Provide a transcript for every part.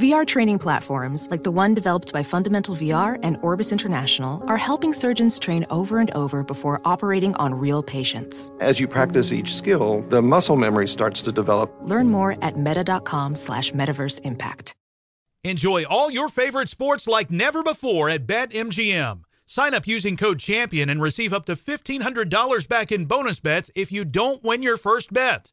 VR training platforms, like the one developed by Fundamental VR and Orbis International, are helping surgeons train over and over before operating on real patients. As you practice each skill, the muscle memory starts to develop. Learn more at meta.com slash metaverse impact. Enjoy all your favorite sports like never before at BetMGM. Sign up using code CHAMPION and receive up to $1,500 back in bonus bets if you don't win your first bet.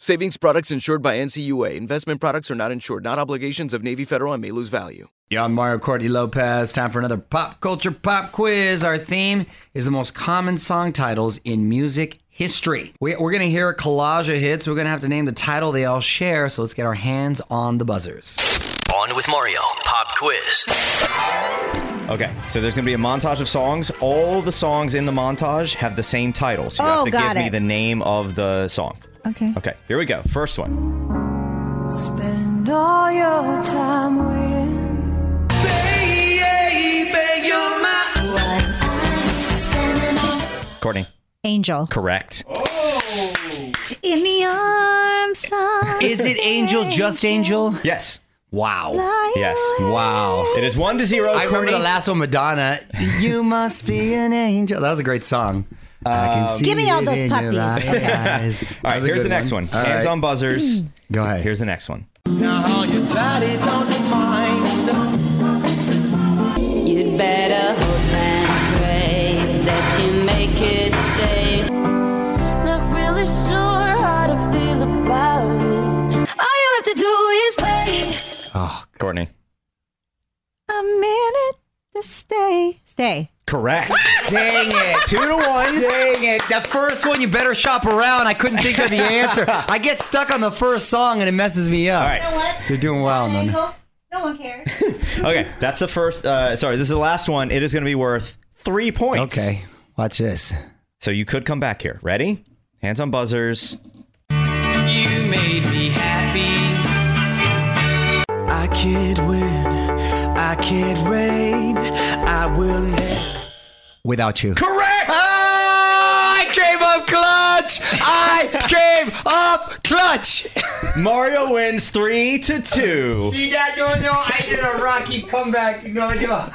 Savings products insured by NCUA. Investment products are not insured, not obligations of Navy Federal and may lose value. Yeah, I'm Mario Courtney Lopez. Time for another pop culture pop quiz. Our theme is the most common song titles in music history. We, are going to hear a collage of hits. We're going to have to name the title they all share. So let's get our hands on the buzzers. On with Mario, pop quiz. Okay, so there's gonna be a montage of songs. All the songs in the montage have the same title, so you Oh, have to got give me it. the name of the song. Okay. Okay, here we go. First one. Spend all your time waiting. Courtney. Angel. Correct. Oh. In the arms of Is it Angel, just Angel? Yes. Wow. Yes. Wow. It is one to zero. I remember the last one, Madonna. You must be an angel. That was a great song. I can um, see Give me all those puppies. eyes. All That right, was a here's the next one. All Hands right. on buzzers. Go ahead. Here's the next one. You'd better hope and pray that you make it safe. Not really sure how to feel about it. All you have to do is wait. Oh, ah, Courtney. a minute to stay. Stay. Correct. dang it. Two to one. Dang it. The first one, you better shop around. I couldn't think of the answer. I get stuck on the first song and it messes me up. All right. what? You're doing well, Nona. No one cares. Okay, that's the first. Uh, sorry, this is the last one. It is going to be worth three points. Okay, watch this. So you could come back here. Ready? Hands on buzzers. You made me happy. I can't win. I can't reign. I will let. Without you. Correct. Ah, I came up clutch. I came up clutch. Mario wins three to two. See that? No, no. I did a rocky comeback. No, no.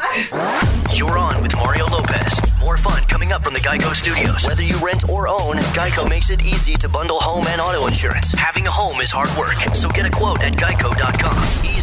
You're on with Mario Lopez. More fun coming up from the Geico Studios. Whether you rent or own, Geico makes it easy to bundle home and auto insurance. Having a home is hard work, so get a quote at geico.com. Easy.